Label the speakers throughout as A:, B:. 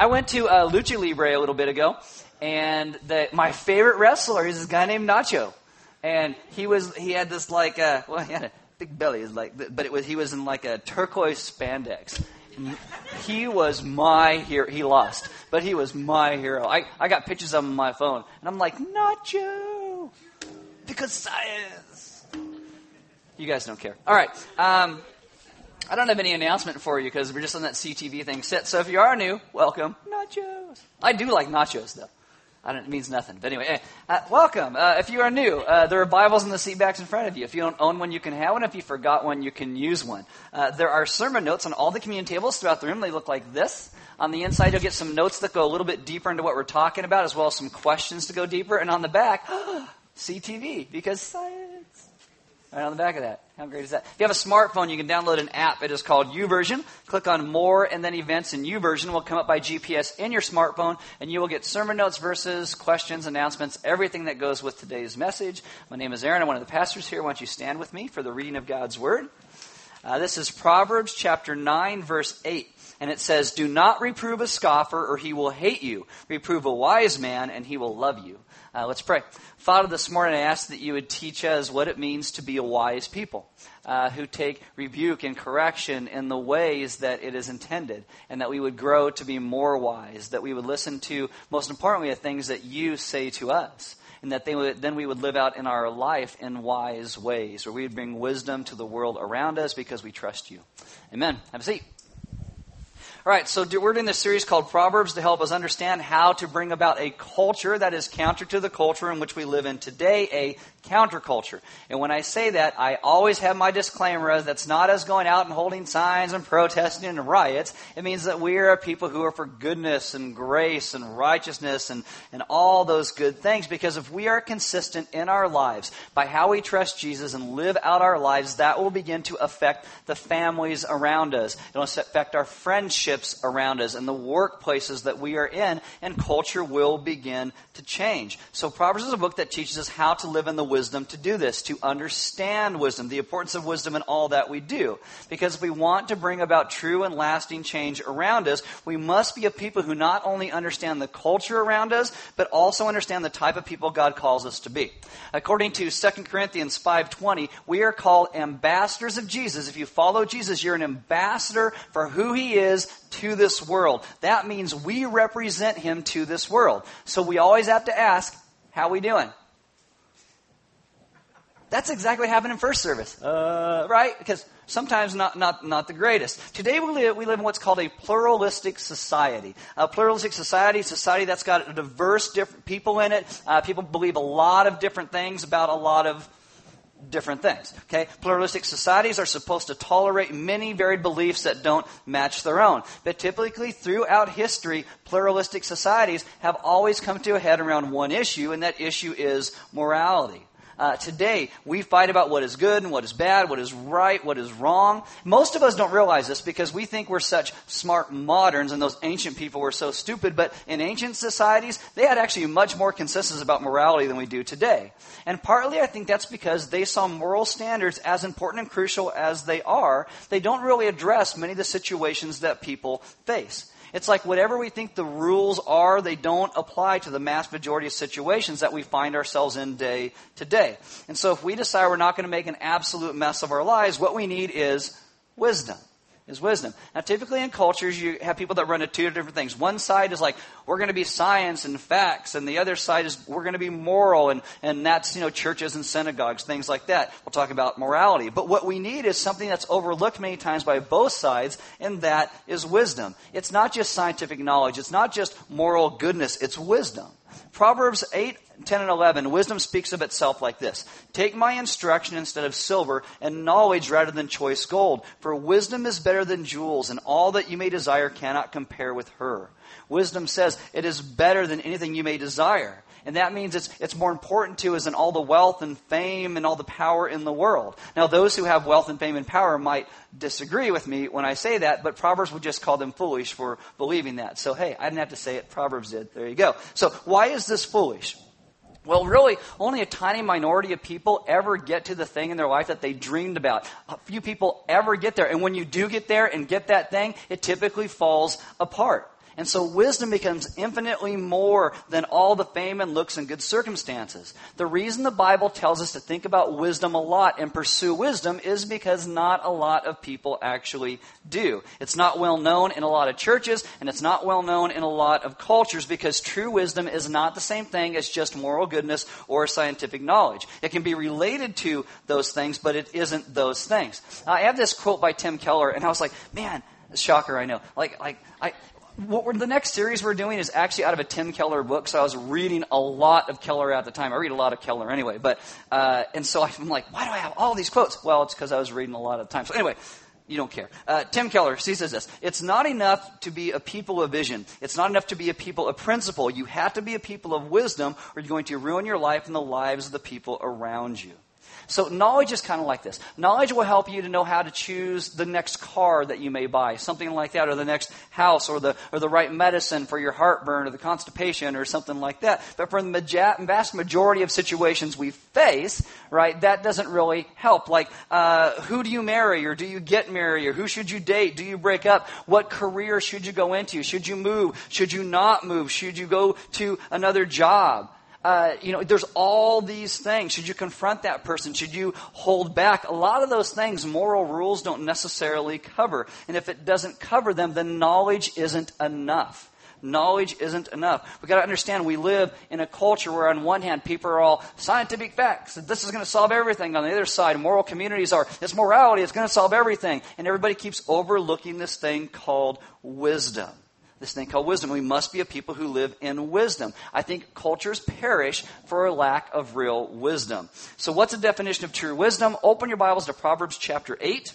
A: I went to uh, Lucha Libre a little bit ago, and the, my favorite wrestler is this guy named Nacho, and he was he had this like uh, well he had a big belly, like but it was he was in like a turquoise spandex. He was my hero. He lost, but he was my hero. I, I got pictures of him on my phone, and I'm like Nacho, because science. You guys don't care. All right. Um, I don't have any announcement for you because we're just on that CTV thing set. So if you are new, welcome. Nachos. I do like nachos though. I don't, it means nothing. But anyway, eh, uh, welcome. Uh, if you are new, uh, there are Bibles in the seat backs in front of you. If you don't own one, you can have one. If you forgot one, you can use one. Uh, there are sermon notes on all the communion tables throughout the room. They look like this. On the inside, you'll get some notes that go a little bit deeper into what we're talking about, as well as some questions to go deeper. And on the back, CTV, because science. Right on the back of that. How great is that? If you have a smartphone, you can download an app. It is called YouVersion. Click on More and then Events, and YouVersion will come up by GPS in your smartphone, and you will get sermon notes, verses, questions, announcements, everything that goes with today's message. My name is Aaron. I'm one of the pastors here. Why don't you stand with me for the reading of God's Word? Uh, this is Proverbs chapter 9, verse 8. And it says, Do not reprove a scoffer, or he will hate you. Reprove a wise man, and he will love you. Uh, let's pray. Father, this morning I ask that you would teach us what it means to be a wise people, uh, who take rebuke and correction in the ways that it is intended, and that we would grow to be more wise, that we would listen to, most importantly, the things that you say to us. And that would, then we would live out in our life in wise ways, where we would bring wisdom to the world around us because we trust you. Amen. Have a seat. All right, so we're doing this series called Proverbs to help us understand how to bring about a culture that is counter to the culture in which we live in today, a counterculture. And when I say that, I always have my disclaimer that's not us going out and holding signs and protesting and riots. It means that we are people who are for goodness and grace and righteousness and, and all those good things. Because if we are consistent in our lives by how we trust Jesus and live out our lives, that will begin to affect the families around us. It'll affect our friendships around us and the workplaces that we are in, and culture will begin to change. So Proverbs is a book that teaches us how to live in the wisdom to do this, to understand wisdom, the importance of wisdom in all that we do. Because if we want to bring about true and lasting change around us, we must be a people who not only understand the culture around us, but also understand the type of people God calls us to be. According to 2 Corinthians 5.20, we are called ambassadors of Jesus. If you follow Jesus, you're an ambassador for who he is to this world. That means we represent him to this world. So we always have to ask, how are we doing? That's exactly what happened in first service, uh, right? Because sometimes not, not, not the greatest. Today we live, we live in what's called a pluralistic society. A pluralistic society, society that's got diverse different people in it. Uh, people believe a lot of different things about a lot of different things. Okay? Pluralistic societies are supposed to tolerate many varied beliefs that don't match their own. But typically throughout history, pluralistic societies have always come to a head around one issue, and that issue is morality. Uh, today, we fight about what is good and what is bad, what is right, what is wrong. Most of us don't realize this because we think we're such smart moderns and those ancient people were so stupid. But in ancient societies, they had actually much more consensus about morality than we do today. And partly I think that's because they saw moral standards as important and crucial as they are. They don't really address many of the situations that people face. It's like whatever we think the rules are, they don't apply to the mass majority of situations that we find ourselves in day to day. And so if we decide we're not going to make an absolute mess of our lives, what we need is wisdom is wisdom. Now, typically in cultures, you have people that run to two different things. One side is like, we're going to be science and facts, and the other side is we're going to be moral, and, and that's, you know, churches and synagogues, things like that. We'll talk about morality. But what we need is something that's overlooked many times by both sides, and that is wisdom. It's not just scientific knowledge, it's not just moral goodness, it's wisdom. Proverbs 8, 10 and 11, wisdom speaks of itself like this Take my instruction instead of silver, and knowledge rather than choice gold. For wisdom is better than jewels, and all that you may desire cannot compare with her. Wisdom says it is better than anything you may desire. And that means it's, it's more important to us than all the wealth and fame and all the power in the world. Now, those who have wealth and fame and power might disagree with me when I say that, but Proverbs would just call them foolish for believing that. So, hey, I didn't have to say it. Proverbs did. There you go. So, why is this foolish? Well, really, only a tiny minority of people ever get to the thing in their life that they dreamed about. A few people ever get there. And when you do get there and get that thing, it typically falls apart. And so wisdom becomes infinitely more than all the fame and looks and good circumstances. The reason the Bible tells us to think about wisdom a lot and pursue wisdom is because not a lot of people actually do. It's not well known in a lot of churches and it's not well known in a lot of cultures because true wisdom is not the same thing as just moral goodness or scientific knowledge. It can be related to those things, but it isn't those things. I have this quote by Tim Keller and I was like, man, shocker, I know. Like, like, I, what the next series we're doing is actually out of a Tim Keller book. So I was reading a lot of Keller at the time. I read a lot of Keller anyway, but uh, and so I'm like, why do I have all these quotes? Well, it's because I was reading a lot of the time. So anyway, you don't care. Uh, Tim Keller, he says this: It's not enough to be a people of vision. It's not enough to be a people of principle. You have to be a people of wisdom, or you're going to ruin your life and the lives of the people around you. So knowledge is kind of like this. Knowledge will help you to know how to choose the next car that you may buy, something like that, or the next house, or the, or the right medicine for your heartburn, or the constipation, or something like that. But for the vast majority of situations we face, right, that doesn't really help. Like, uh, who do you marry, or do you get married, or who should you date? Do you break up? What career should you go into? Should you move? Should you not move? Should you go to another job? Uh, you know, there's all these things. Should you confront that person? Should you hold back? A lot of those things moral rules don't necessarily cover. And if it doesn't cover them, then knowledge isn't enough. Knowledge isn't enough. We've got to understand we live in a culture where, on one hand, people are all scientific facts. This is going to solve everything. On the other side, moral communities are, it's morality. It's going to solve everything. And everybody keeps overlooking this thing called wisdom this thing called wisdom. We must be a people who live in wisdom. I think cultures perish for a lack of real wisdom. So, what's the definition of true wisdom? Open your Bibles to Proverbs chapter 8.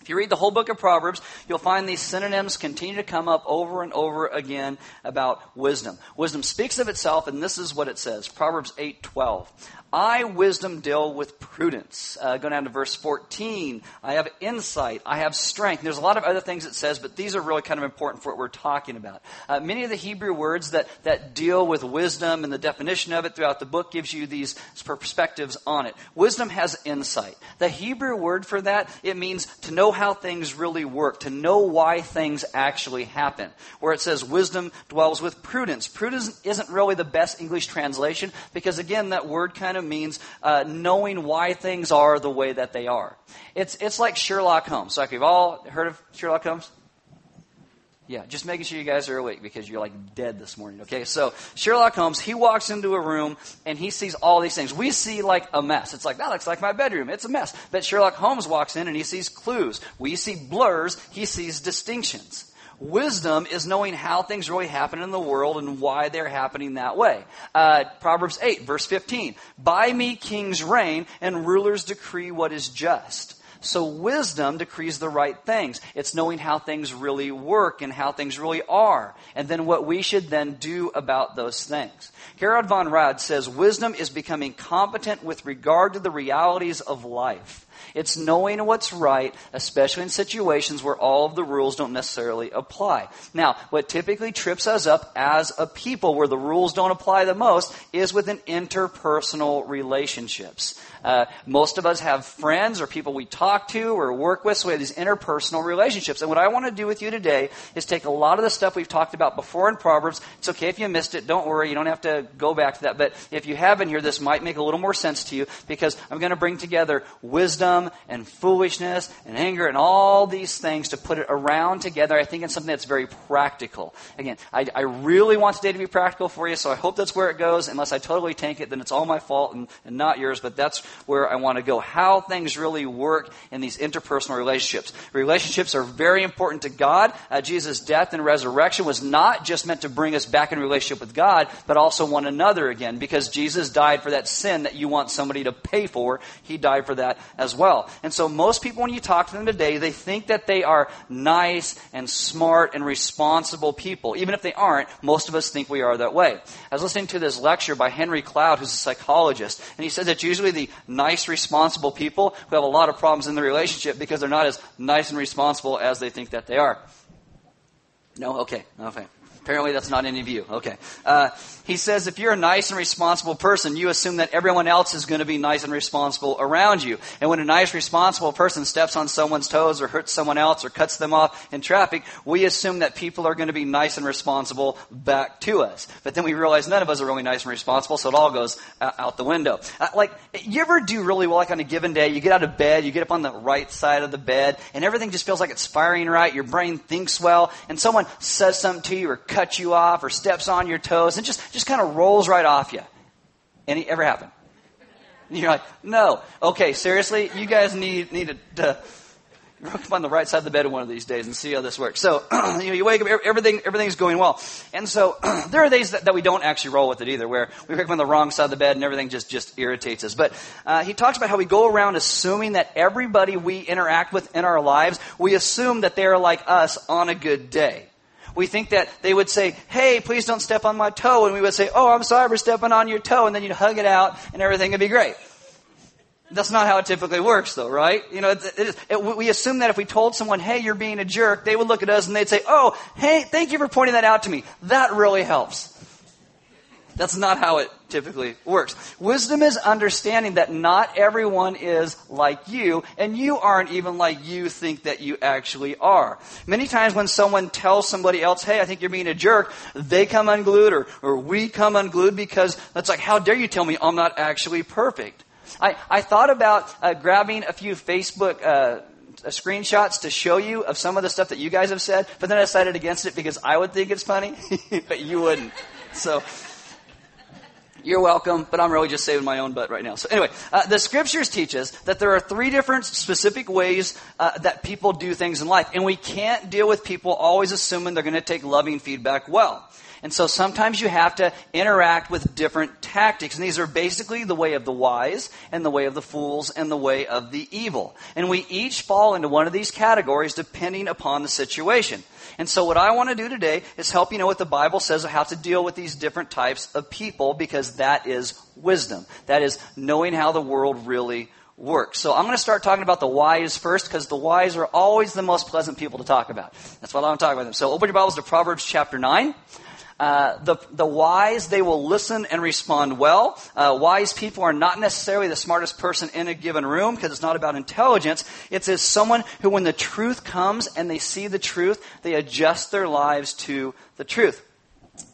A: If you read the whole book of Proverbs, you'll find these synonyms continue to come up over and over again about wisdom. Wisdom speaks of itself, and this is what it says Proverbs 8 12. I, wisdom, deal with prudence. Uh, go down to verse 14. I have insight. I have strength. There's a lot of other things it says, but these are really kind of important for what we're talking about. Uh, many of the Hebrew words that, that deal with wisdom and the definition of it throughout the book gives you these perspectives on it. Wisdom has insight. The Hebrew word for that, it means to know how things really work, to know why things actually happen. Where it says wisdom dwells with prudence. Prudence isn't really the best English translation because, again, that word kind of means uh, knowing why things are the way that they are. It's, it's like Sherlock Holmes. Like, we've all heard of Sherlock Holmes? Yeah, just making sure you guys are awake because you're like dead this morning, okay? So, Sherlock Holmes, he walks into a room and he sees all these things. We see like a mess. It's like, that looks like my bedroom. It's a mess. But Sherlock Holmes walks in and he sees clues. We see blurs. He sees distinctions. Wisdom is knowing how things really happen in the world and why they're happening that way. Uh, Proverbs 8, verse 15. By me kings reign and rulers decree what is just. So wisdom decrees the right things. It's knowing how things really work and how things really are. And then what we should then do about those things. Gerhard von Rad says wisdom is becoming competent with regard to the realities of life. It's knowing what's right, especially in situations where all of the rules don't necessarily apply. Now, what typically trips us up as a people where the rules don't apply the most is within interpersonal relationships. Uh, most of us have friends or people we talk to or work with, so we have these interpersonal relationships. And what I want to do with you today is take a lot of the stuff we've talked about before in Proverbs. It's okay if you missed it. Don't worry. You don't have to go back to that. But if you have in here, this might make a little more sense to you because I'm going to bring together wisdom and foolishness and anger and all these things to put it around together. I think it's something that's very practical. Again, I, I really want today to be practical for you, so I hope that's where it goes. Unless I totally tank it, then it's all my fault and, and not yours. But that's where I want to go. How things really work in these interpersonal relationships. Relationships are very important to God. Uh, Jesus' death and resurrection was not just meant to bring us back in relationship with God, but also one another again, because Jesus died for that sin that you want somebody to pay for. He died for that as well. And so most people, when you talk to them today, they think that they are nice and smart and responsible people. Even if they aren't, most of us think we are that way. I was listening to this lecture by Henry Cloud, who's a psychologist, and he said that usually the nice responsible people who have a lot of problems in the relationship because they're not as nice and responsible as they think that they are. No? Okay. Okay. Apparently, that's not any of you. Okay. Uh, he says if you're a nice and responsible person, you assume that everyone else is going to be nice and responsible around you. And when a nice, responsible person steps on someone's toes or hurts someone else or cuts them off in traffic, we assume that people are going to be nice and responsible back to us. But then we realize none of us are really nice and responsible, so it all goes out the window. Uh, like, you ever do really well, like on a given day? You get out of bed, you get up on the right side of the bed, and everything just feels like it's firing right. Your brain thinks well, and someone says something to you or cuts you off or steps on your toes and just, just kind of rolls right off you. Any ever happen? You're like, no. Okay, seriously, you guys need need to, to up on the right side of the bed one of these days and see how this works. So, you know, you wake up, everything, everything's going well. And so, there are days that, that, we don't actually roll with it either, where we wake up on the wrong side of the bed and everything just, just irritates us. But, uh, he talks about how we go around assuming that everybody we interact with in our lives, we assume that they're like us on a good day. We think that they would say, hey, please don't step on my toe. And we would say, oh, I'm sorry for stepping on your toe. And then you'd hug it out and everything would be great. That's not how it typically works, though, right? You know, it, it, it, we assume that if we told someone, "Hey, you're being a jerk," they would look at us and they'd say, "Oh, hey, thank you for pointing that out to me. That really helps." That's not how it typically works. Wisdom is understanding that not everyone is like you, and you aren't even like you think that you actually are. Many times when someone tells somebody else, hey, I think you're being a jerk, they come unglued, or, or we come unglued because that's like, how dare you tell me I'm not actually perfect? I, I thought about uh, grabbing a few Facebook uh, uh, screenshots to show you of some of the stuff that you guys have said, but then I decided against it because I would think it's funny, but you wouldn't. So, you're welcome, but I'm really just saving my own butt right now. So anyway, uh, the scriptures teach us that there are three different specific ways uh, that people do things in life, and we can't deal with people always assuming they're going to take loving feedback well. And so sometimes you have to interact with different tactics. And these are basically the way of the wise and the way of the fools and the way of the evil. And we each fall into one of these categories depending upon the situation. And so what I want to do today is help you know what the Bible says of how to deal with these different types of people because that is wisdom. That is knowing how the world really works. So I'm going to start talking about the wise first because the wise are always the most pleasant people to talk about. That's what I'm talking about. Them. So open your Bibles to Proverbs chapter 9. Uh, the, the wise, they will listen and respond well. Uh, wise people are not necessarily the smartest person in a given room because it's not about intelligence. It's as someone who, when the truth comes and they see the truth, they adjust their lives to the truth.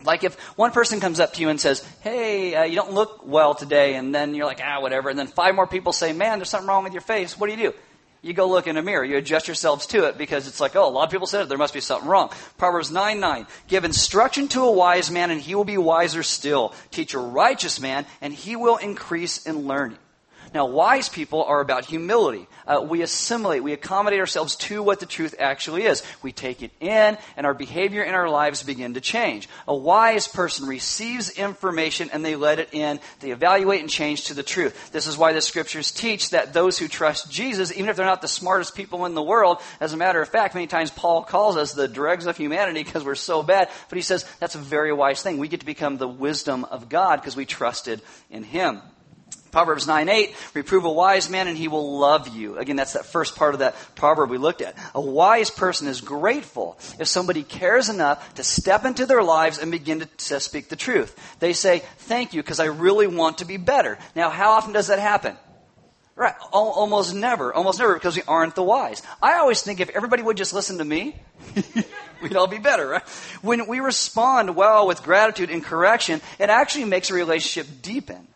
A: Like if one person comes up to you and says, "Hey, uh, you don't look well today," and then you're like, "Ah, whatever," and then five more people say, "Man, there's something wrong with your face." What do you do? You go look in a mirror. You adjust yourselves to it because it's like, oh, a lot of people said it. There must be something wrong. Proverbs 9 9. Give instruction to a wise man, and he will be wiser still. Teach a righteous man, and he will increase in learning. Now, wise people are about humility. Uh, we assimilate, we accommodate ourselves to what the truth actually is. We take it in, and our behavior in our lives begin to change. A wise person receives information and they let it in. They evaluate and change to the truth. This is why the scriptures teach that those who trust Jesus, even if they're not the smartest people in the world, as a matter of fact, many times Paul calls us the dregs of humanity because we're so bad, but he says that's a very wise thing. We get to become the wisdom of God because we trusted in him. Proverbs 9 8, reprove a wise man and he will love you. Again, that's that first part of that proverb we looked at. A wise person is grateful if somebody cares enough to step into their lives and begin to, to speak the truth. They say, thank you because I really want to be better. Now, how often does that happen? Right. Almost never. Almost never because we aren't the wise. I always think if everybody would just listen to me, we'd all be better, right? When we respond well with gratitude and correction, it actually makes a relationship deepen.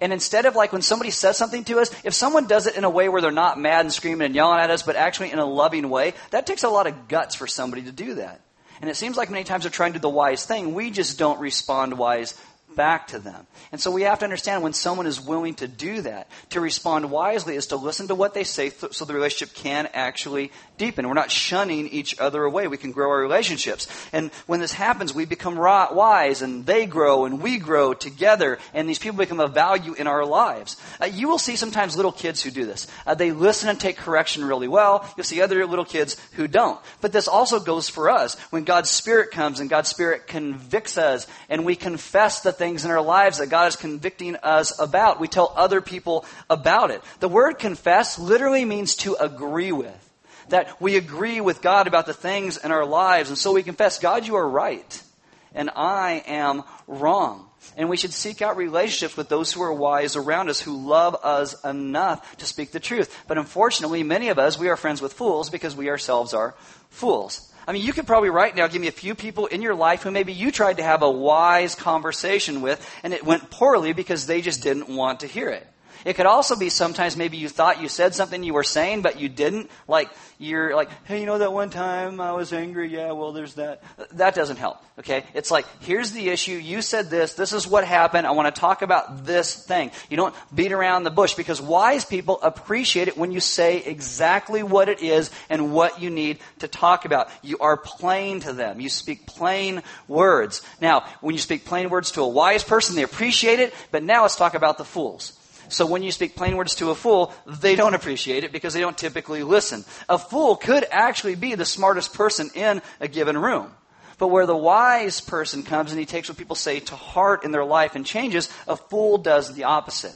A: And instead of like when somebody says something to us, if someone does it in a way where they're not mad and screaming and yelling at us, but actually in a loving way, that takes a lot of guts for somebody to do that. And it seems like many times they're trying to do the wise thing. We just don't respond wise back to them. And so we have to understand when someone is willing to do that, to respond wisely is to listen to what they say th- so the relationship can actually deepen. We're not shunning each other away. We can grow our relationships. And when this happens, we become wise and they grow and we grow together and these people become a value in our lives. Uh, you will see sometimes little kids who do this. Uh, they listen and take correction really well. You'll see other little kids who don't. But this also goes for us. When God's Spirit comes and God's Spirit convicts us and we confess the things in our lives that God is convicting us about, we tell other people about it. The word confess literally means to agree with that we agree with God about the things in our lives. And so we confess, God, you are right. and I am wrong. And we should seek out relationships with those who are wise around us, who love us enough to speak the truth. But unfortunately, many of us, we are friends with fools because we ourselves are fools. I mean, you could probably right now give me a few people in your life who maybe you tried to have a wise conversation with and it went poorly because they just didn't want to hear it. It could also be sometimes maybe you thought you said something you were saying, but you didn't. Like, you're like, hey, you know that one time I was angry? Yeah, well, there's that. That doesn't help, okay? It's like, here's the issue. You said this. This is what happened. I want to talk about this thing. You don't beat around the bush because wise people appreciate it when you say exactly what it is and what you need to talk about. You are plain to them. You speak plain words. Now, when you speak plain words to a wise person, they appreciate it, but now let's talk about the fools. So when you speak plain words to a fool, they don't appreciate it because they don't typically listen. A fool could actually be the smartest person in a given room. But where the wise person comes and he takes what people say to heart in their life and changes, a fool does the opposite.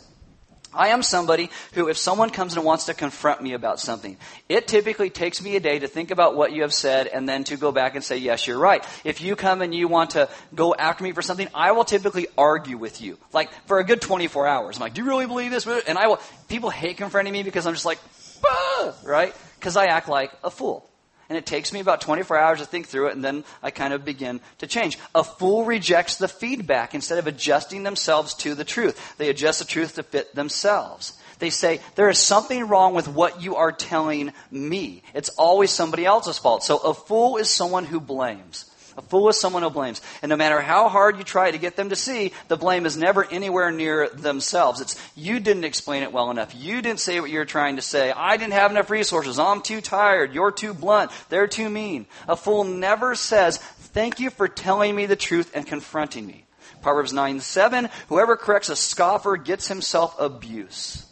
A: I am somebody who, if someone comes and wants to confront me about something, it typically takes me a day to think about what you have said and then to go back and say, yes, you're right. If you come and you want to go after me for something, I will typically argue with you. Like, for a good 24 hours. I'm like, do you really believe this? And I will, people hate confronting me because I'm just like, bah! right? Because I act like a fool. And it takes me about 24 hours to think through it, and then I kind of begin to change. A fool rejects the feedback instead of adjusting themselves to the truth. They adjust the truth to fit themselves. They say, there is something wrong with what you are telling me. It's always somebody else's fault. So a fool is someone who blames. A fool is someone who blames. And no matter how hard you try to get them to see, the blame is never anywhere near themselves. It's you didn't explain it well enough. You didn't say what you were trying to say. I didn't have enough resources. I'm too tired. You're too blunt. They're too mean. A fool never says, Thank you for telling me the truth and confronting me. Proverbs 9 7 Whoever corrects a scoffer gets himself abuse.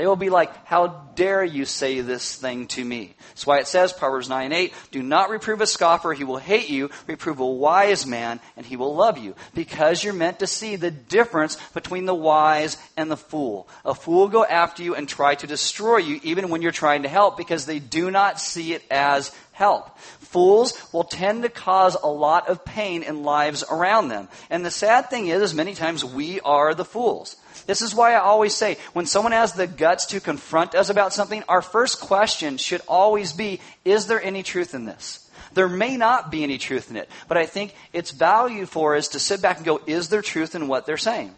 A: They will be like, How dare you say this thing to me? That's why it says, Proverbs 9 8, Do not reprove a scoffer, he will hate you. Reprove a wise man, and he will love you. Because you're meant to see the difference between the wise and the fool. A fool will go after you and try to destroy you, even when you're trying to help, because they do not see it as help. Fools will tend to cause a lot of pain in lives around them. And the sad thing is, is many times we are the fools. This is why I always say, when someone has the guts to confront us about something, our first question should always be, is there any truth in this? There may not be any truth in it, but I think it's value for us to sit back and go, is there truth in what they're saying?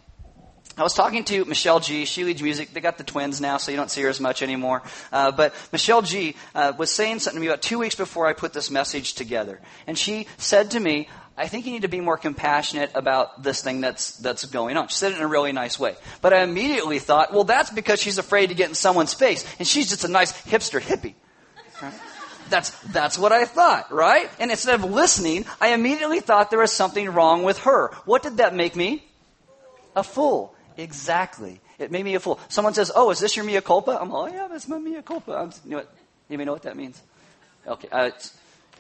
A: I was talking to Michelle G. She leads music. They got the twins now, so you don't see her as much anymore. Uh, but Michelle G. Uh, was saying something to me about two weeks before I put this message together. And she said to me, I think you need to be more compassionate about this thing that's, that's going on. She said it in a really nice way. But I immediately thought, well, that's because she's afraid to get in someone's face. And she's just a nice hipster hippie. Right? That's, that's what I thought, right? And instead of listening, I immediately thought there was something wrong with her. What did that make me? A fool. Exactly. It made me a fool. Someone says, oh, is this your mea culpa? I'm like, oh, yeah, that's my mea culpa. I'm, you know what? May know what that means? Okay. Uh,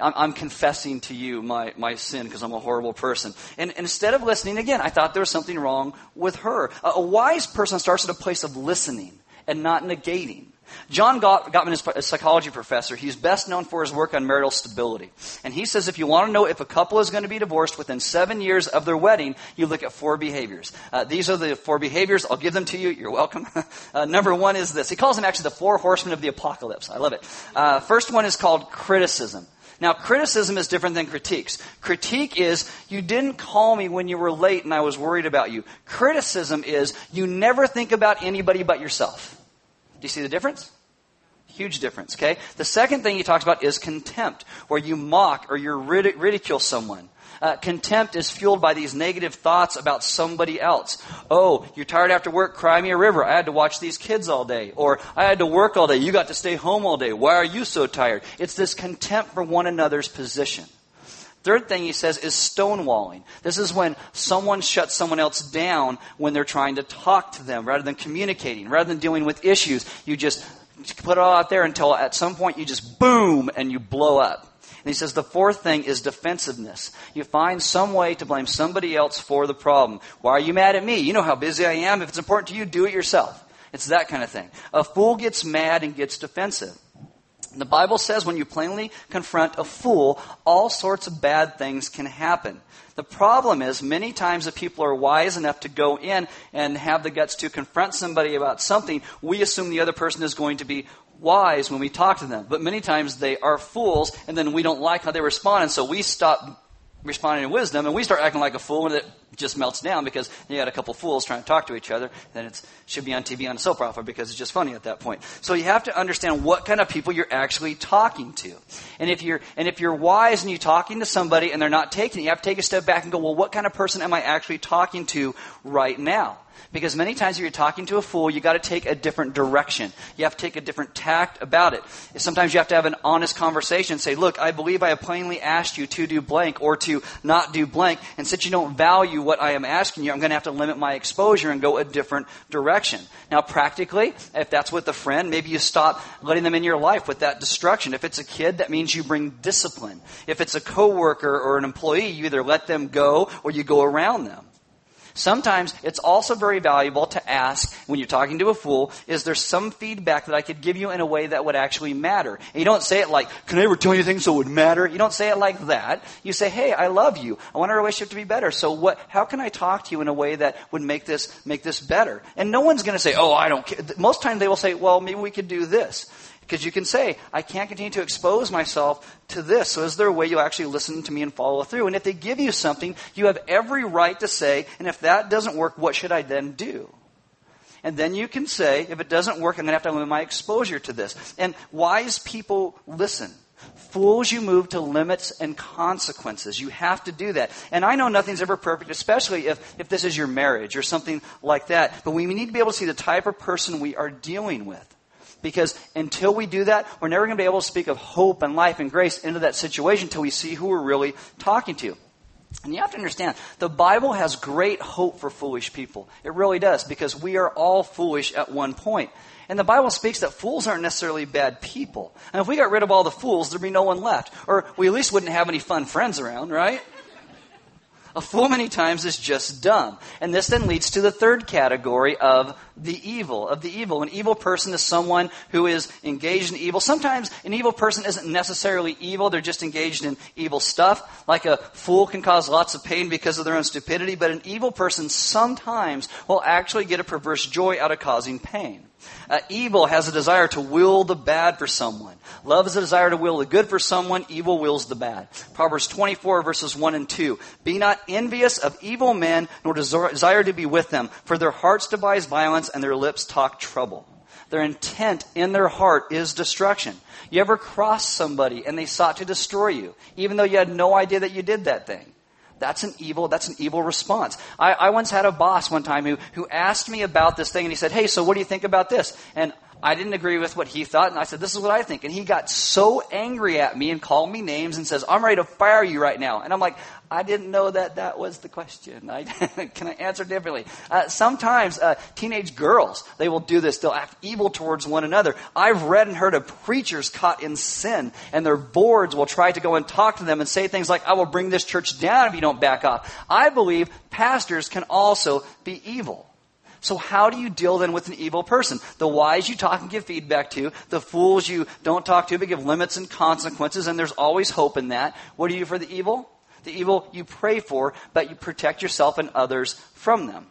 A: I'm, I'm confessing to you my, my sin because I'm a horrible person. And, and, instead of listening again, I thought there was something wrong with her. A, a wise person starts at a place of listening and not negating. John Gottman is a psychology professor. He's best known for his work on marital stability. And he says if you want to know if a couple is going to be divorced within seven years of their wedding, you look at four behaviors. Uh, these are the four behaviors. I'll give them to you. You're welcome. uh, number one is this. He calls them actually the four horsemen of the apocalypse. I love it. Uh, first one is called criticism. Now, criticism is different than critiques. Critique is, you didn't call me when you were late and I was worried about you. Criticism is, you never think about anybody but yourself. Do you see the difference? Huge difference, okay? The second thing he talks about is contempt, where you mock or you ridicule someone. Uh, contempt is fueled by these negative thoughts about somebody else. Oh, you're tired after work? Cry me a river. I had to watch these kids all day. Or I had to work all day. You got to stay home all day. Why are you so tired? It's this contempt for one another's position. Third thing he says is stonewalling. This is when someone shuts someone else down when they're trying to talk to them rather than communicating, rather than dealing with issues. You just put it all out there until at some point you just boom and you blow up. And he says the fourth thing is defensiveness. You find some way to blame somebody else for the problem. Why are you mad at me? You know how busy I am. If it's important to you, do it yourself. It's that kind of thing. A fool gets mad and gets defensive. The Bible says when you plainly confront a fool, all sorts of bad things can happen. The problem is, many times if people are wise enough to go in and have the guts to confront somebody about something, we assume the other person is going to be wise when we talk to them. But many times they are fools, and then we don't like how they respond, and so we stop responding in wisdom, and we start acting like a fool, and it just melts down because you got a couple fools trying to talk to each other. Then it should be on TV on a soap opera because it's just funny at that point. So you have to understand what kind of people you're actually talking to, and if you're and if you're wise and you're talking to somebody and they're not taking it, you have to take a step back and go, well, what kind of person am I actually talking to right now? Because many times when you're talking to a fool, you got to take a different direction. You have to take a different tact about it. Sometimes you have to have an honest conversation. Say, look, I believe I have plainly asked you to do blank or to not do blank. And since you don't value what I am asking you, I'm going to have to limit my exposure and go a different direction. Now, practically, if that's with a friend, maybe you stop letting them in your life with that destruction. If it's a kid, that means you bring discipline. If it's a coworker or an employee, you either let them go or you go around them. Sometimes it's also very valuable to ask when you're talking to a fool, is there some feedback that I could give you in a way that would actually matter? And you don't say it like, can I ever tell you anything so it would matter? You don't say it like that. You say, hey, I love you. I want our relationship to be better. So what, how can I talk to you in a way that would make this, make this better? And no one's going to say, oh, I don't care. Most times they will say, well, maybe we could do this. Because you can say, I can't continue to expose myself to this. So is there a way you'll actually listen to me and follow through? And if they give you something, you have every right to say, and if that doesn't work, what should I then do? And then you can say, if it doesn't work, I'm going to have to limit my exposure to this. And wise people listen. Fools, you move to limits and consequences. You have to do that. And I know nothing's ever perfect, especially if, if this is your marriage or something like that. But we need to be able to see the type of person we are dealing with. Because until we do that, we're never going to be able to speak of hope and life and grace into that situation until we see who we're really talking to. And you have to understand, the Bible has great hope for foolish people. It really does, because we are all foolish at one point. And the Bible speaks that fools aren't necessarily bad people. And if we got rid of all the fools, there'd be no one left. Or we at least wouldn't have any fun friends around, right? A fool many times is just dumb. And this then leads to the third category of the evil, of the evil. An evil person is someone who is engaged in evil. Sometimes an evil person isn't necessarily evil, they're just engaged in evil stuff. Like a fool can cause lots of pain because of their own stupidity, but an evil person sometimes will actually get a perverse joy out of causing pain. Uh, evil has a desire to will the bad for someone. Love is a desire to will the good for someone. Evil wills the bad. Proverbs 24 verses 1 and 2. Be not envious of evil men, nor desire to be with them, for their hearts devise violence and their lips talk trouble. Their intent in their heart is destruction. You ever crossed somebody and they sought to destroy you, even though you had no idea that you did that thing? That's an evil, that's an evil response. I, I once had a boss one time who, who asked me about this thing and he said, Hey, so what do you think about this? And I didn't agree with what he thought, and I said, This is what I think. And he got so angry at me and called me names and says, I'm ready to fire you right now. And I'm like, I didn't know that that was the question. I, can I answer differently? Uh, sometimes uh, teenage girls, they will do this. They'll act evil towards one another. I've read and heard of preachers caught in sin, and their boards will try to go and talk to them and say things like, I will bring this church down if you don't back off. I believe pastors can also be evil. So how do you deal then with an evil person? The wise you talk and give feedback to, the fools you don't talk to but give limits and consequences, and there's always hope in that. What do you do for the evil? The evil you pray for, but you protect yourself and others from them.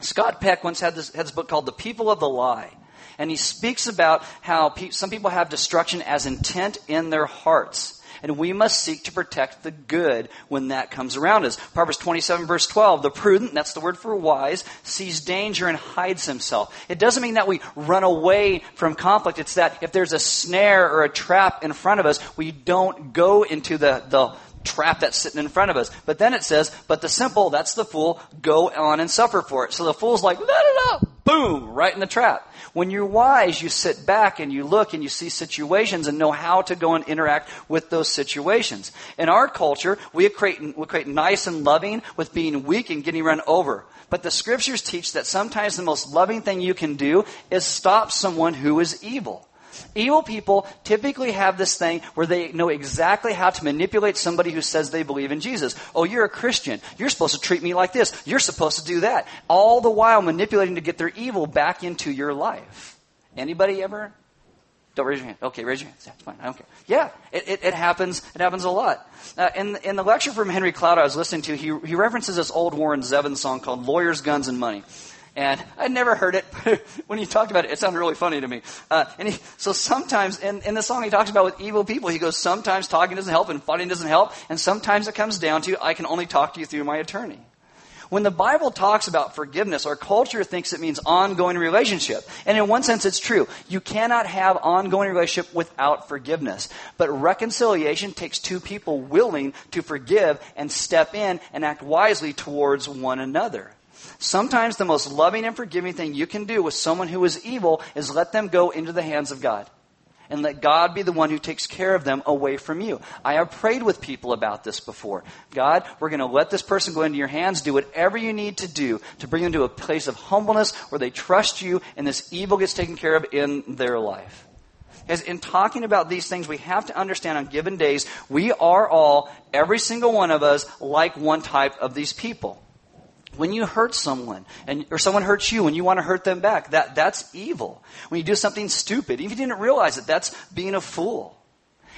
A: Scott Peck once had this, had this book called The People of the Lie. And he speaks about how pe- some people have destruction as intent in their hearts and we must seek to protect the good when that comes around us. Proverbs 27 verse 12, the prudent, that's the word for wise, sees danger and hides himself. It doesn't mean that we run away from conflict. It's that if there's a snare or a trap in front of us, we don't go into the, the trap that's sitting in front of us. But then it says, but the simple, that's the fool, go on and suffer for it. So the fool's like, no, no, no, boom, right in the trap. When you're wise, you sit back and you look and you see situations and know how to go and interact with those situations. In our culture, we equate, we nice and loving with being weak and getting run over. But the scriptures teach that sometimes the most loving thing you can do is stop someone who is evil. Evil people typically have this thing where they know exactly how to manipulate somebody who says they believe in Jesus. Oh, you're a Christian. You're supposed to treat me like this. You're supposed to do that. All the while manipulating to get their evil back into your life. Anybody ever Don't raise your hand. Okay, raise your hand. That's fine. I don't care. Yeah, it, it, it happens. It happens a lot. Uh, in, in the lecture from Henry Cloud I was listening to, he, he references this old Warren Zevon song called Lawyers, Guns, and Money. And I'd never heard it, but when he talked about it, it sounded really funny to me. Uh, and he, so sometimes, in, in the song he talks about with evil people, he goes, sometimes talking doesn't help and fighting doesn't help, and sometimes it comes down to, I can only talk to you through my attorney. When the Bible talks about forgiveness, our culture thinks it means ongoing relationship. And in one sense, it's true. You cannot have ongoing relationship without forgiveness. But reconciliation takes two people willing to forgive and step in and act wisely towards one another. Sometimes the most loving and forgiving thing you can do with someone who is evil is let them go into the hands of God and let God be the one who takes care of them away from you. I have prayed with people about this before. God, we're going to let this person go into your hands, do whatever you need to do to bring them to a place of humbleness where they trust you and this evil gets taken care of in their life. As in talking about these things, we have to understand on given days, we are all, every single one of us, like one type of these people. When you hurt someone, and, or someone hurts you and you want to hurt them back, that, that's evil. When you do something stupid, even if you didn't realize it, that's being a fool.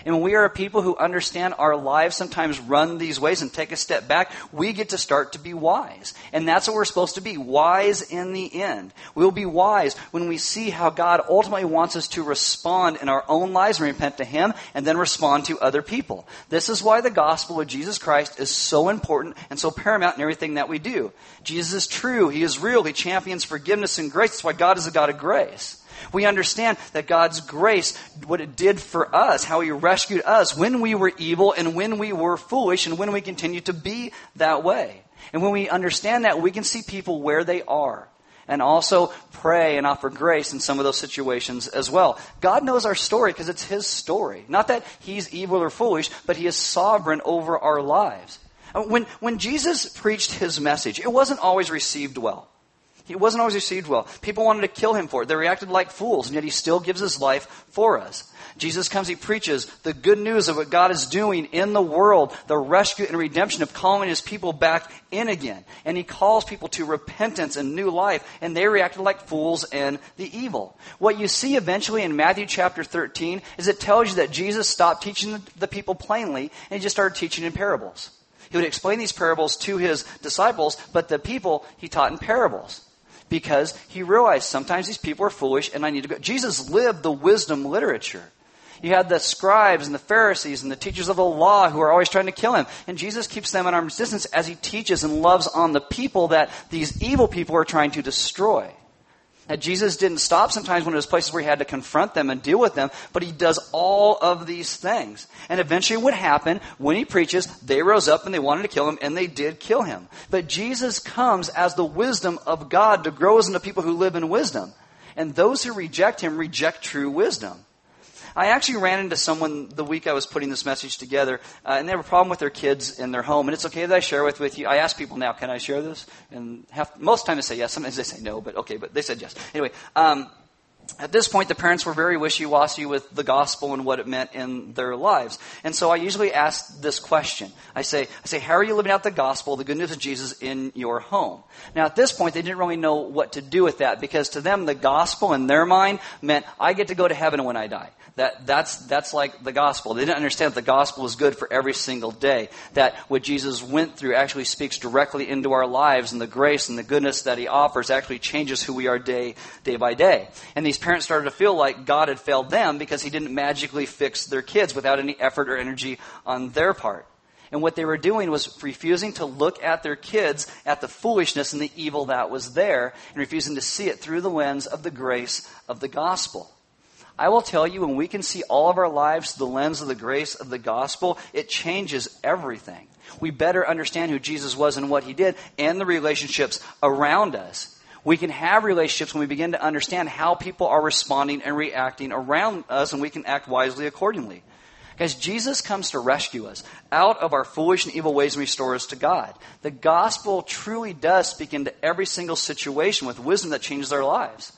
A: And when we are a people who understand our lives sometimes run these ways and take a step back, we get to start to be wise. And that's what we're supposed to be wise in the end. We'll be wise when we see how God ultimately wants us to respond in our own lives and repent to Him and then respond to other people. This is why the gospel of Jesus Christ is so important and so paramount in everything that we do. Jesus is true. He is real. He champions forgiveness and grace. That's why God is a God of grace. We understand that God's grace, what it did for us, how He rescued us when we were evil and when we were foolish and when we continue to be that way. And when we understand that, we can see people where they are and also pray and offer grace in some of those situations as well. God knows our story because it's His story. Not that He's evil or foolish, but He is sovereign over our lives. When, when Jesus preached His message, it wasn't always received well. He wasn't always received well. People wanted to kill him for it. They reacted like fools, and yet he still gives his life for us. Jesus comes, he preaches the good news of what God is doing in the world, the rescue and redemption of calling his people back in again. And he calls people to repentance and new life, and they reacted like fools and the evil. What you see eventually in Matthew chapter 13 is it tells you that Jesus stopped teaching the people plainly, and he just started teaching in parables. He would explain these parables to his disciples, but the people he taught in parables because he realized sometimes these people are foolish and I need to go. Jesus lived the wisdom literature. You had the scribes and the Pharisees and the teachers of the law who are always trying to kill him. And Jesus keeps them at arm's distance as he teaches and loves on the people that these evil people are trying to destroy. That Jesus didn't stop sometimes when it was places where he had to confront them and deal with them, but he does all of these things. And eventually what happened when he preaches, they rose up and they wanted to kill him, and they did kill him. But Jesus comes as the wisdom of God to grow us into people who live in wisdom. And those who reject him reject true wisdom. I actually ran into someone the week I was putting this message together, uh, and they have a problem with their kids in their home. And it's okay that I share with, with you. I ask people now, can I share this? And half, most times they say yes. Sometimes they say no, but okay. But they said yes. Anyway, um, at this point, the parents were very wishy-washy with the gospel and what it meant in their lives. And so I usually ask this question. I say, I say, how are you living out the gospel, the good news of Jesus in your home? Now at this point, they didn't really know what to do with that because to them, the gospel in their mind meant, I get to go to heaven when I die. That, that's, that's like the gospel. They didn't understand that the gospel is good for every single day. That what Jesus went through actually speaks directly into our lives and the grace and the goodness that he offers actually changes who we are day, day by day. And these parents started to feel like God had failed them because he didn't magically fix their kids without any effort or energy on their part. And what they were doing was refusing to look at their kids at the foolishness and the evil that was there and refusing to see it through the lens of the grace of the gospel. I will tell you, when we can see all of our lives through the lens of the grace of the gospel, it changes everything. We better understand who Jesus was and what he did and the relationships around us. We can have relationships when we begin to understand how people are responding and reacting around us, and we can act wisely accordingly. Guys, Jesus comes to rescue us out of our foolish and evil ways and restore us to God. The gospel truly does speak into every single situation with wisdom that changes our lives.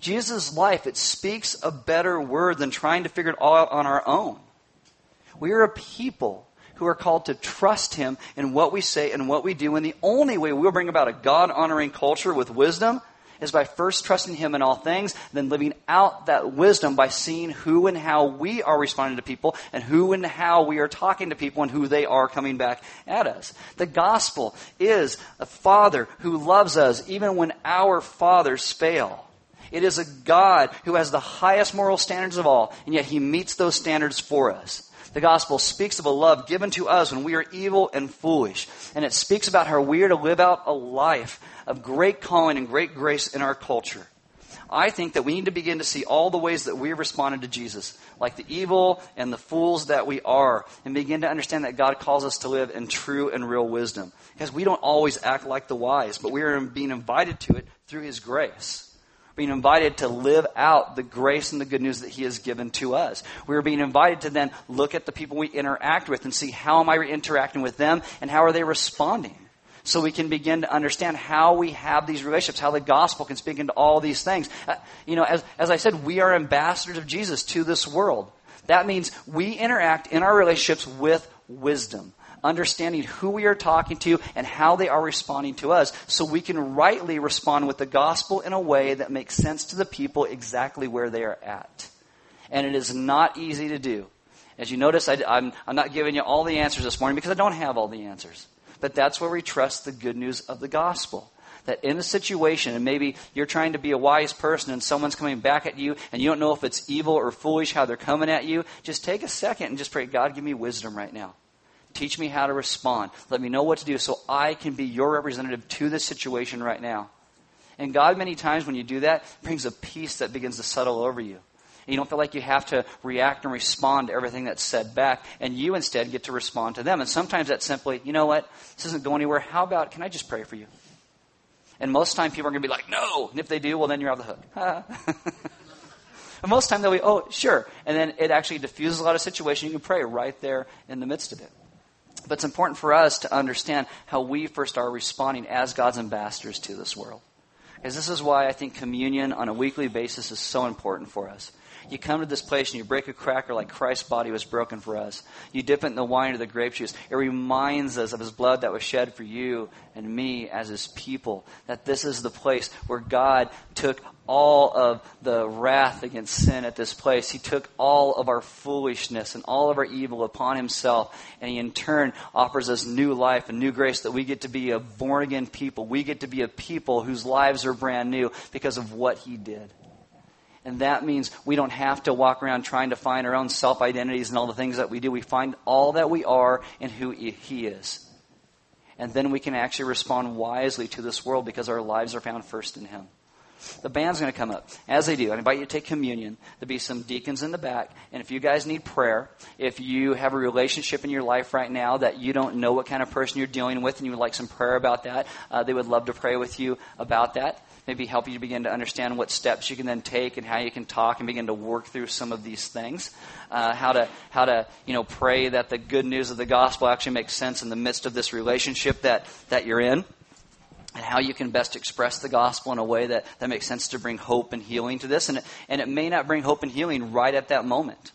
A: Jesus' life, it speaks a better word than trying to figure it all out on our own. We are a people who are called to trust Him in what we say and what we do. And the only way we'll bring about a God honoring culture with wisdom is by first trusting Him in all things, then living out that wisdom by seeing who and how we are responding to people and who and how we are talking to people and who they are coming back at us. The gospel is a Father who loves us even when our fathers fail. It is a God who has the highest moral standards of all, and yet He meets those standards for us. The gospel speaks of a love given to us when we are evil and foolish. And it speaks about how we are to live out a life of great calling and great grace in our culture. I think that we need to begin to see all the ways that we have responded to Jesus, like the evil and the fools that we are, and begin to understand that God calls us to live in true and real wisdom. Because we don't always act like the wise, but we are being invited to it through His grace being invited to live out the grace and the good news that He has given to us. We are being invited to then look at the people we interact with and see how am I interacting with them and how are they responding. So we can begin to understand how we have these relationships, how the gospel can speak into all these things. Uh, you know, as, as I said, we are ambassadors of Jesus to this world. That means we interact in our relationships with wisdom understanding who we are talking to and how they are responding to us so we can rightly respond with the gospel in a way that makes sense to the people exactly where they are at. And it is not easy to do. As you notice, I, am not giving you all the answers this morning because I don't have all the answers. But that's where we trust the good news of the gospel that in a situation, and maybe you're trying to be a wise person and someone's coming back at you and you don't know if it's evil or foolish how they're coming at you, just take a second and just pray, God, give me wisdom right now. Teach me how to respond. Let me know what to do so I can be your representative to this situation right now. And God, many times when you do that, brings a peace that begins to settle over you. And you don't feel like you have to react and respond to everything that's said back. And you instead get to respond to them. And sometimes that's simply, you know what? This isn't going anywhere. How about, can I just pray for you? And most time people are going to be like, no. And if they do, well, then you're off the hook. but most time they'll be, oh, sure. And then it actually diffuses a lot of situations. You can pray right there in the midst of it. But it's important for us to understand how we first are responding as God's ambassadors to this world. Because this is why I think communion on a weekly basis is so important for us. You come to this place and you break a cracker like Christ's body was broken for us. You dip it in the wine or the grape juice. It reminds us of his blood that was shed for you and me as his people. That this is the place where God took all of the wrath against sin at this place. He took all of our foolishness and all of our evil upon himself, and he in turn offers us new life and new grace that we get to be a born again people. We get to be a people whose lives are brand new because of what he did. And that means we don't have to walk around trying to find our own self identities and all the things that we do. We find all that we are in who he is. And then we can actually respond wisely to this world because our lives are found first in him. The band's going to come up. As they do, I invite you to take communion. There'll be some deacons in the back. And if you guys need prayer, if you have a relationship in your life right now that you don't know what kind of person you're dealing with and you would like some prayer about that, uh, they would love to pray with you about that. Maybe help you begin to understand what steps you can then take and how you can talk and begin to work through some of these things. Uh, how to how to you know pray that the good news of the gospel actually makes sense in the midst of this relationship that that you're in and how you can best express the gospel in a way that, that makes sense to bring hope and healing to this. And it, and it may not bring hope and healing right at that moment,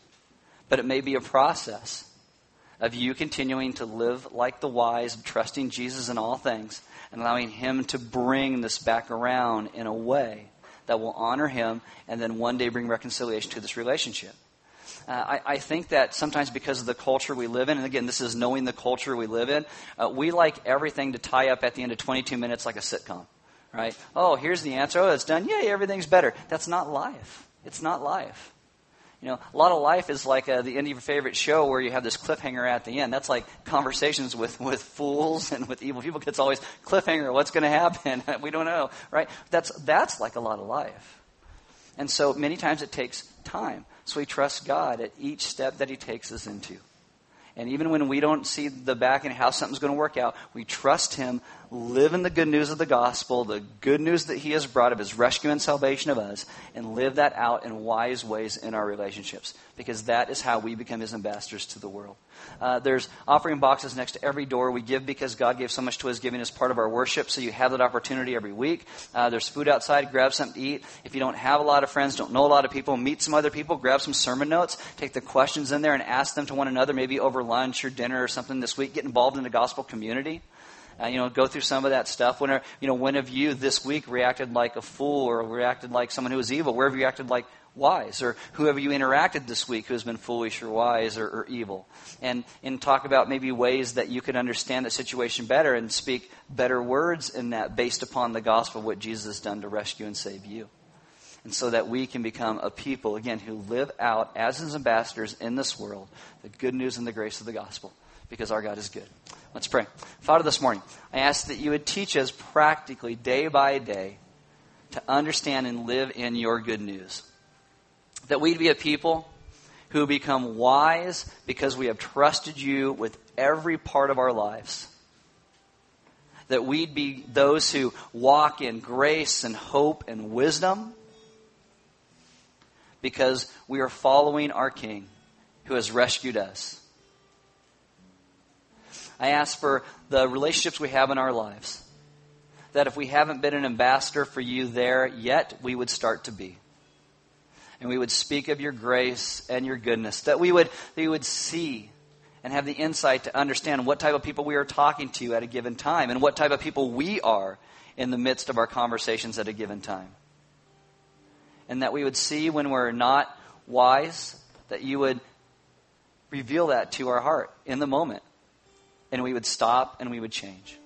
A: but it may be a process of you continuing to live like the wise, trusting Jesus in all things, and allowing Him to bring this back around in a way that will honor Him and then one day bring reconciliation to this relationship. Uh, I, I, think that sometimes because of the culture we live in, and again, this is knowing the culture we live in, uh, we like everything to tie up at the end of 22 minutes like a sitcom, right? Oh, here's the answer. Oh, it's done. Yay, everything's better. That's not life. It's not life. You know, a lot of life is like uh, the end of your favorite show where you have this cliffhanger at the end. That's like conversations with, with fools and with evil people. It's always cliffhanger. What's going to happen? we don't know, right? That's that's like a lot of life. And so many times it takes time. So we trust God at each step that He takes us into. And even when we don't see the back and how something's going to work out, we trust Him, live in the good news of the gospel, the good news that He has brought of His rescue and salvation of us, and live that out in wise ways in our relationships. Because that is how we become His ambassadors to the world. Uh, there's offering boxes next to every door. We give because God gave so much to us, giving as part of our worship. So you have that opportunity every week. Uh, there's food outside. Grab something to eat. If you don't have a lot of friends, don't know a lot of people, meet some other people. Grab some sermon notes. Take the questions in there and ask them to one another, maybe over lunch or dinner or something this week. Get involved in the gospel community. Uh, you know, go through some of that stuff. When are, you know, when have you this week reacted like a fool or reacted like someone who was evil? Where have you acted like wise? Or whoever you interacted this week who has been foolish or wise or, or evil? And, and talk about maybe ways that you could understand the situation better and speak better words in that based upon the gospel, what Jesus has done to rescue and save you. And so that we can become a people, again, who live out as his ambassadors in this world the good news and the grace of the gospel because our God is good. Let's pray. Father, this morning, I ask that you would teach us practically, day by day, to understand and live in your good news. That we'd be a people who become wise because we have trusted you with every part of our lives. That we'd be those who walk in grace and hope and wisdom because we are following our King who has rescued us. I ask for the relationships we have in our lives. That if we haven't been an ambassador for you there yet, we would start to be. And we would speak of your grace and your goodness. That we would, that we would see and have the insight to understand what type of people we are talking to at a given time and what type of people we are in the midst of our conversations at a given time. And that we would see when we're not wise, that you would reveal that to our heart in the moment and we would stop and we would change.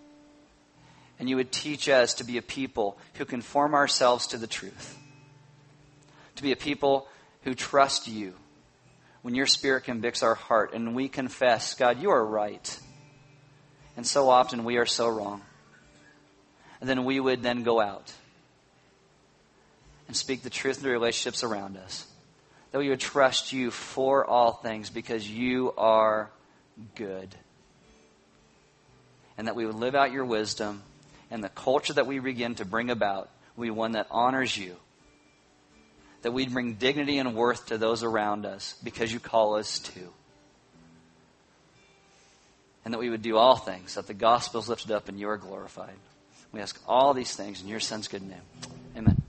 A: And you would teach us to be a people who conform ourselves to the truth. To be a people who trust you when your spirit convicts our heart and we confess, God, you are right. And so often we are so wrong. And then we would then go out and speak the truth in the relationships around us. That we would trust you for all things because you are good and that we would live out your wisdom, and the culture that we begin to bring about will be one that honors you. That we'd bring dignity and worth to those around us because you call us to. And that we would do all things, that the gospel is lifted up and you are glorified. We ask all these things in your son's good name. Amen.